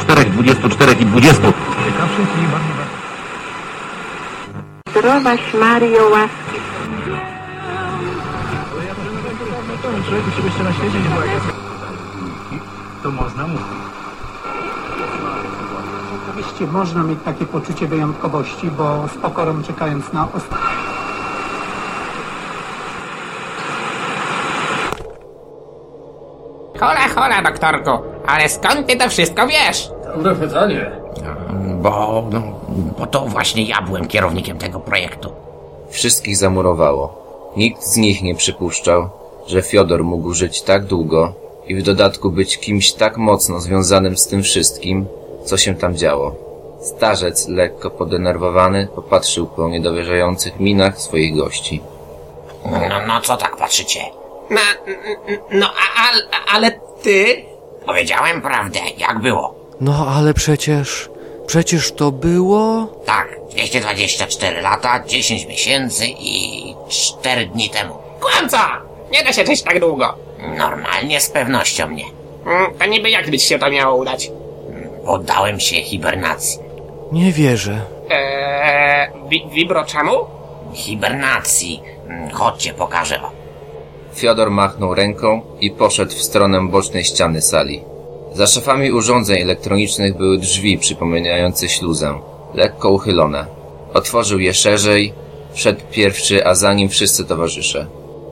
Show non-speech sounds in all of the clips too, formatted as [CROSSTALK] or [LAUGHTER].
4, 24 i 20. Zdrowaś Mario łaski Oczywiście można mieć takie poczucie wyjątkowości, bo z pokorą czekając na ostatnie. Hola, hola, doktorku, ale skąd ty to wszystko wiesz? Dobre pytanie. Bo, no, bo to właśnie ja byłem kierownikiem tego projektu. Wszystkich zamurowało. Nikt z nich nie przypuszczał, że Fiodor mógł żyć tak długo i w dodatku być kimś tak mocno związanym z tym wszystkim, co się tam działo. Starzec, lekko podenerwowany, popatrzył po niedowierzających minach swoich gości. No, no co tak patrzycie? No, no, a, a, ale ty? Powiedziałem prawdę, jak było. No ale przecież... Przecież to było... Tak, 224 lata, 10 miesięcy i 4 dni temu. Kłamca! Nie da się żyć tak długo. Normalnie z pewnością nie. Mm, To niby jak byś się to miało udać? Poddałem się hibernacji. Nie wierzę. Eee, wi wibro czemu? Hibernacji. Mm, Chodźcie, pokażę wam. Fiodor machnął ręką i poszedł w stronę bocznej ściany sali. Za szafami urządzeń elektronicznych były drzwi przypominające śluzę, lekko uchylone. Otworzył je szerzej, wszedł pierwszy, a za nim wszyscy towarzysze.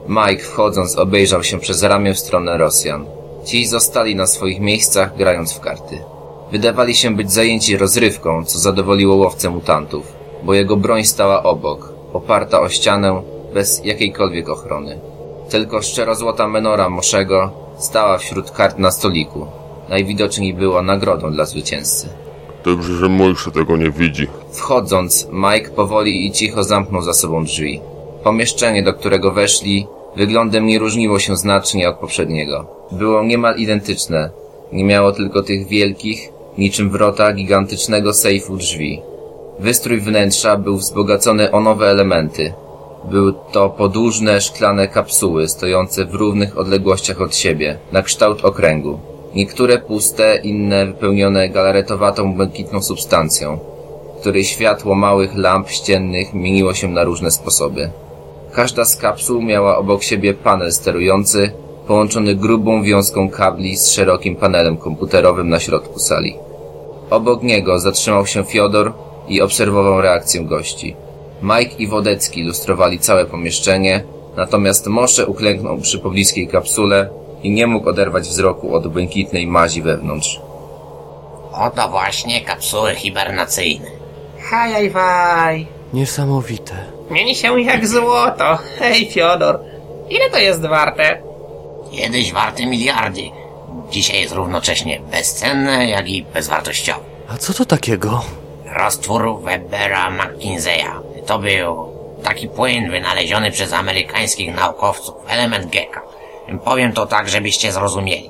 Mike wchodząc obejrzał się przez ramię w stronę Rosjan. Ci zostali na swoich miejscach grając w karty. Wydawali się być zajęci rozrywką, co zadowoliło łowcę mutantów, bo jego broń stała obok, oparta o ścianę, bez jakiejkolwiek ochrony. Tylko szczerozłota menora Moszego stała wśród kart na stoliku. Najwidoczniej była nagrodą dla zwycięzcy. Dobrze, że Mojsze tego nie widzi. Wchodząc, Mike powoli i cicho zamknął za sobą drzwi. Pomieszczenie, do którego weszli, wyglądem nie różniło się znacznie od poprzedniego. Było niemal identyczne. Nie miało tylko tych wielkich, niczym wrota gigantycznego sejfu drzwi. Wystrój wnętrza był wzbogacony o nowe elementy. Były to podłużne, szklane kapsuły stojące w równych odległościach od siebie, na kształt okręgu. Niektóre puste, inne wypełnione galaretowatą, błękitną substancją, której światło małych lamp ściennych mieniło się na różne sposoby. Każda z kapsuł miała obok siebie panel sterujący, połączony grubą wiązką kabli z szerokim panelem komputerowym na środku sali. Obok niego zatrzymał się Fiodor i obserwował reakcję gości. Mike i Wodecki lustrowali całe pomieszczenie, natomiast Mosze uklęknął przy pobliskiej kapsule i nie mógł oderwać wzroku od błękitnej mazi wewnątrz. Oto właśnie kapsuły hibernacyjne. Hajaj waj. Niesamowite. Mieni się jak złoto. Hej, Fiodor. Ile to jest warte? Kiedyś warte miliardy. Dzisiaj jest równocześnie bezcenne, jak i bezwartościowe. A co to takiego? Roztwór Webera McKinseya. To był taki płyn wynaleziony przez amerykańskich naukowców, element Gecka. Powiem to tak, żebyście zrozumieli.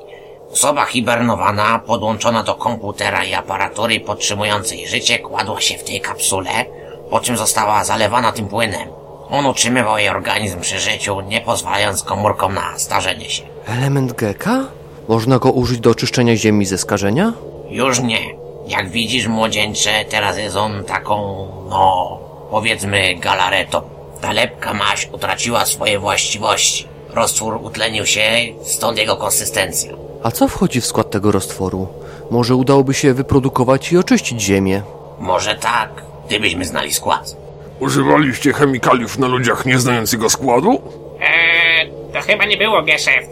Osoba hibernowana, podłączona do komputera i aparatury podtrzymującej życie, kładła się w tej kapsule, po czym została zalewana tym płynem. On utrzymywał jej organizm przy życiu, nie pozwalając komórkom na starzenie się. Element Geka? Można go użyć do oczyszczenia ziemi ze skażenia? Już nie. Jak widzisz, młodzieńcze, teraz jest on taką, no, powiedzmy, galaretą. Ta lepka maś utraciła swoje właściwości. Roztwór utlenił się, stąd jego konsystencja. A co wchodzi w skład tego roztworu? Może udałoby się wyprodukować i oczyścić ziemię? Może tak, gdybyśmy znali skład. Używaliście chemikaliów na ludziach nie znając jego składu? Eee, to chyba nie było geszeft.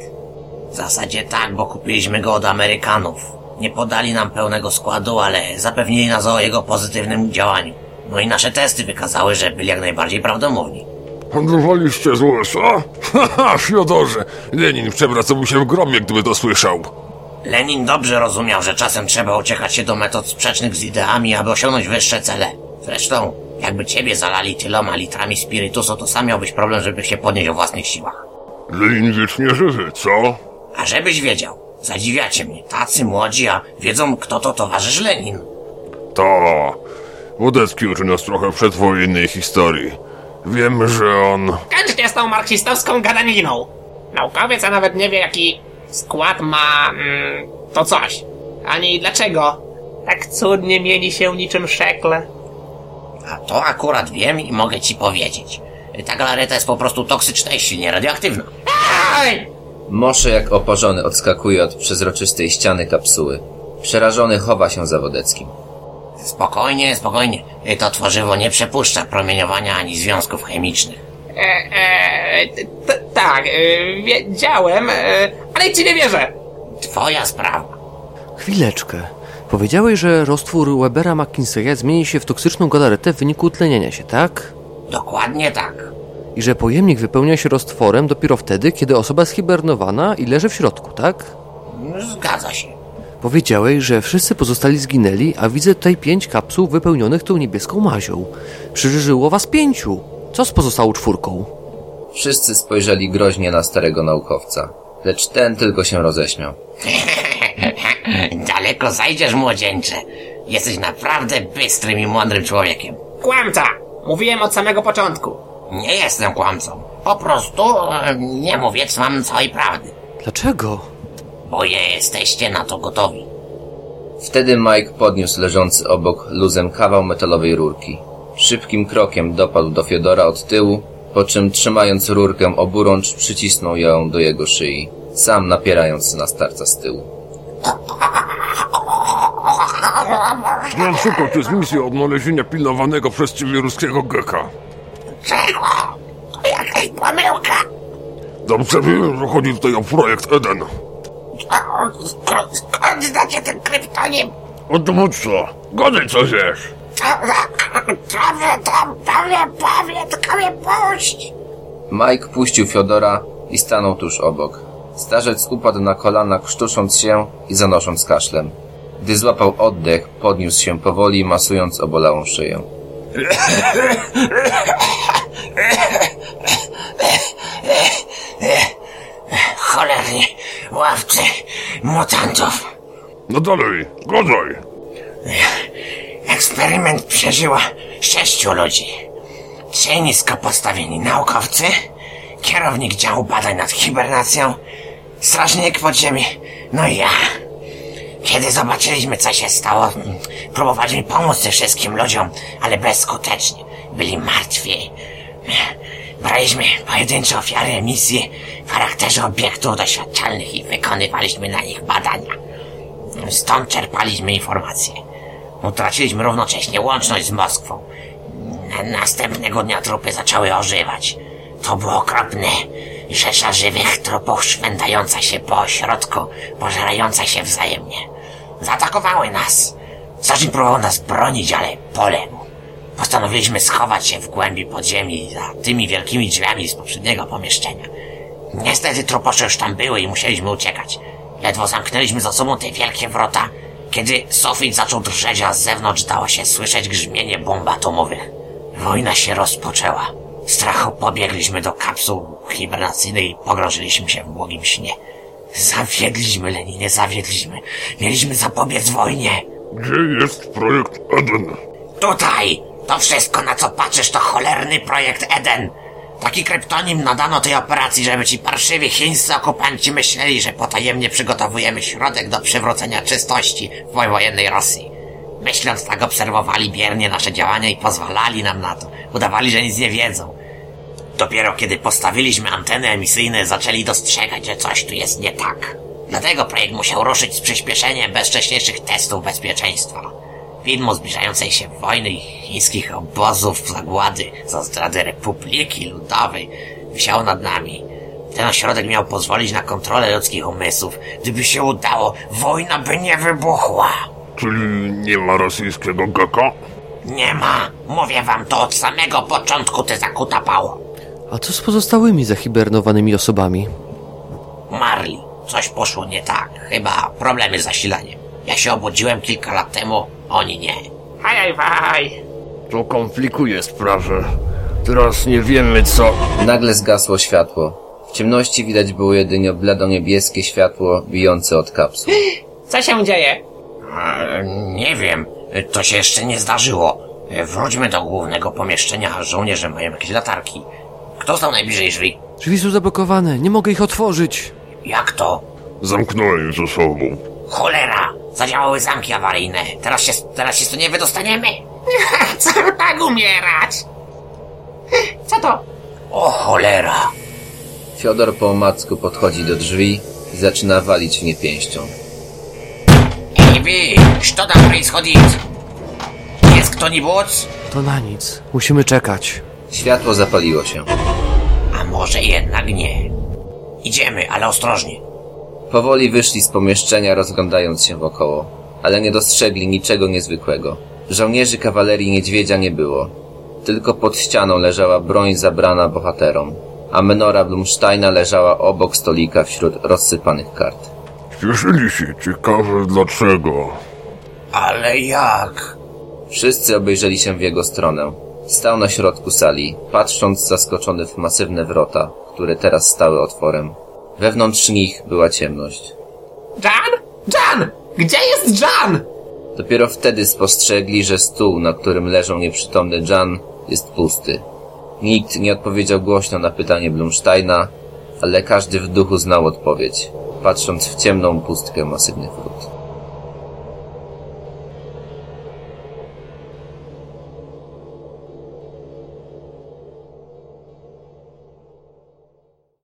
W zasadzie tak, bo kupiliśmy go od Amerykanów. Nie podali nam pełnego składu, ale zapewnili nas o jego pozytywnym działaniu. No i nasze testy wykazały, że byli jak najbardziej prawdomówni. Handlowaliście z USA? [LAUGHS] Haha, Fiodorze! Lenin przewracałby się w grobie, gdyby to słyszał. Lenin dobrze rozumiał, że czasem trzeba uciekać się do metod sprzecznych z ideami, aby osiągnąć wyższe cele. Zresztą, jakby ciebie zalali tyloma litrami spirytusu, to sam miałbyś problem, żeby się podnieść o własnych siłach. Lenin wiecznie żywy, co? A żebyś wiedział, zadziwiacie mnie, tacy młodzi, a wiedzą, kto to towarzysz Lenin. Ta. Wodecki uczy nas trochę przedwojennej historii. Wiem, że on... Kończcie z tą marksistowską gadaniną. Naukowiec, a nawet nie wie, jaki skład ma mm, to coś. Ani dlaczego. Tak cudnie mieli się niczym szekle. A to akurat wiem i mogę ci powiedzieć. Ta galareta jest po prostu toksyczna i silnie radioaktywna. Aj! Mosze jak oporzony odskakuje od przezroczystej ściany kapsuły. Przerażony chowa się za Wodeckim. Spokojnie, spokojnie. To tworzywo nie przepuszcza promieniowania ani związków chemicznych. E, e, t- tak, e, wiedziałem, e, ale ci nie wierzę. Twoja sprawa. Chwileczkę. Powiedziałeś, że roztwór Webera McKinseya zmieni się w toksyczną galaretę w wyniku utleniania się, tak? Dokładnie tak. I że pojemnik wypełnia się roztworem dopiero wtedy, kiedy osoba jest hibernowana i leży w środku, tak? Zgadza się. Powiedziałeś, że wszyscy pozostali zginęli, a widzę tutaj pięć kapsuł wypełnionych tą niebieską mazią. Przeżyło was pięciu. Co z pozostałą czwórką? Wszyscy spojrzeli groźnie na starego naukowca. Lecz ten tylko się roześmiał. [LAUGHS] Daleko zajdziesz, młodzieńcze. Jesteś naprawdę bystrym i mądrym człowiekiem. Kłamca! Mówiłem od samego początku. Nie jestem kłamcą. Po prostu e, nie mówię wam całej prawdy. Dlaczego? Bo jesteście na to gotowi. Wtedy Mike podniósł leżący obok luzem kawał metalowej rurki. Szybkim krokiem dopadł do Fiodora od tyłu, po czym trzymając rurkę oburącz przycisnął ją do jego szyi, sam napierając na starca z tyłu. To jest misja odnalezienia pilnowanego przez ciebie ruskiego geka. Czego? To jakaś pomyłka. Dobrze wiem, że chodzi tutaj o projekt Eden. Skąd znacie ten kryptonim? Od gadaj co wiesz. Prawie tam, prawie, prawie, tylko mnie puść. Mike puścił Fiodora i stanął tuż obok. Starzec upadł na kolana, krztusząc się i zanosząc kaszlem. Gdy złapał oddech, podniósł się powoli, masując obolałą szyję. [COUGHS] mutantów. No dalej, gadaj. Eksperyment przeżyła sześciu ludzi. Trzej nisko postawieni naukowcy, kierownik działu badań nad hibernacją, strażnik podziemi, no i ja. Kiedy zobaczyliśmy, co się stało, próbowaliśmy pomóc tym wszystkim ludziom, ale bezskutecznie. Byli martwi. Braliśmy pojedyncze ofiary emisji w charakterze obiektów doświadczalnych i wykonywaliśmy na nich badania. Stąd czerpaliśmy informacje. Utraciliśmy równocześnie łączność z Moskwą. Na- Następnego dnia trupy zaczęły ożywać. To było okropne. Rzesza żywych trupów szwędająca się po ośrodku, pożerająca się wzajemnie. Zaatakowały nas. Strażnik próbował nas bronić, ale poległ. Postanowiliśmy schować się w głębi podziemi za tymi wielkimi drzwiami z poprzedniego pomieszczenia. Niestety truposze już tam były i musieliśmy uciekać. Ledwo zamknęliśmy za sobą te wielkie wrota, kiedy sufit zaczął drżeć, a z zewnątrz dało się słyszeć grzmienie bomb atomowych. Wojna się rozpoczęła. Strachu pobiegliśmy do kapsuł hibernacyjnej i pogrążyliśmy się w błogim śnie. Zawiedliśmy, Leninie, zawiedliśmy. Mieliśmy zapobiec wojnie. Gdzie jest projekt Eden? Tutaj! To wszystko, na co patrzysz, to cholerny projekt Eden. Taki kryptonim nadano tej operacji, żeby ci parszywi chińscy okupanci myśleli, że potajemnie przygotowujemy środek do przywrócenia czystości w wojennej Rosji. Myśląc tak obserwowali biernie nasze działania i pozwalali nam na to. Udawali, że nic nie wiedzą. Dopiero kiedy postawiliśmy anteny emisyjne, zaczęli dostrzegać, że coś tu jest nie tak. Dlatego projekt musiał ruszyć z przyspieszeniem bez wcześniejszych testów bezpieczeństwa. Widmo zbliżającej się wojny i chińskich obozów zagłady za zdradę Republiki Ludowej wisiało nad nami. Ten ośrodek miał pozwolić na kontrolę ludzkich umysłów. Gdyby się udało, wojna by nie wybuchła. Czyli nie ma rosyjskiego geka? Nie ma. Mówię wam to od samego początku, ty zakutapało. A co z pozostałymi zahibernowanymi osobami? Marli. Coś poszło nie tak. Chyba problemy z zasilaniem. Ja się obudziłem kilka lat temu, oni nie. Haj, haj. To komplikuje sprawę. Teraz nie wiemy co... Nagle zgasło światło. W ciemności widać było jedynie bledo-niebieskie światło bijące od kapsuł. [GASPS] Co się dzieje? E, Nie wiem, to się jeszcze nie zdarzyło. Wróćmy do głównego pomieszczenia, żołnierze mają jakieś latarki. Kto stał najbliżej drzwi? Drzwi są zablokowane, nie mogę ich otworzyć. Jak to? Zamknąłem je ze sobą. Cholera! Zadziałały zamki awaryjne. Teraz się, teraz się tu nie wydostaniemy. [LAUGHS] Co tak umierać? Co to? O cholera. Fiodor po omacku podchodzi do drzwi i zaczyna walić w nie pięścią. Ej wy, co tam происходит? Jest kto-nibuc? To na nic. Musimy czekać. Światło zapaliło się. A może jednak nie. Idziemy, ale ostrożnie. Powoli wyszli z pomieszczenia, rozglądając się wokoło, ale nie dostrzegli niczego niezwykłego. Żołnierzy kawalerii niedźwiedzia nie było. Tylko pod ścianą leżała broń zabrana bohaterom, a menora Blumsteina leżała obok stolika wśród rozsypanych kart. Śpieszyli się, ciekawe dlaczego. Ale jak? Wszyscy obejrzeli się w jego stronę. Stał na środku sali, patrząc zaskoczony w masywne wrota, które teraz stały otworem. Wewnątrz nich była ciemność. Jan? Jan! Gdzie jest Jan? Dopiero wtedy spostrzegli, że stół, na którym leżał nieprzytomny Jan, jest pusty. Nikt nie odpowiedział głośno na pytanie Blumsteina, ale każdy w duchu znał odpowiedź, patrząc w ciemną pustkę masywnych wrót.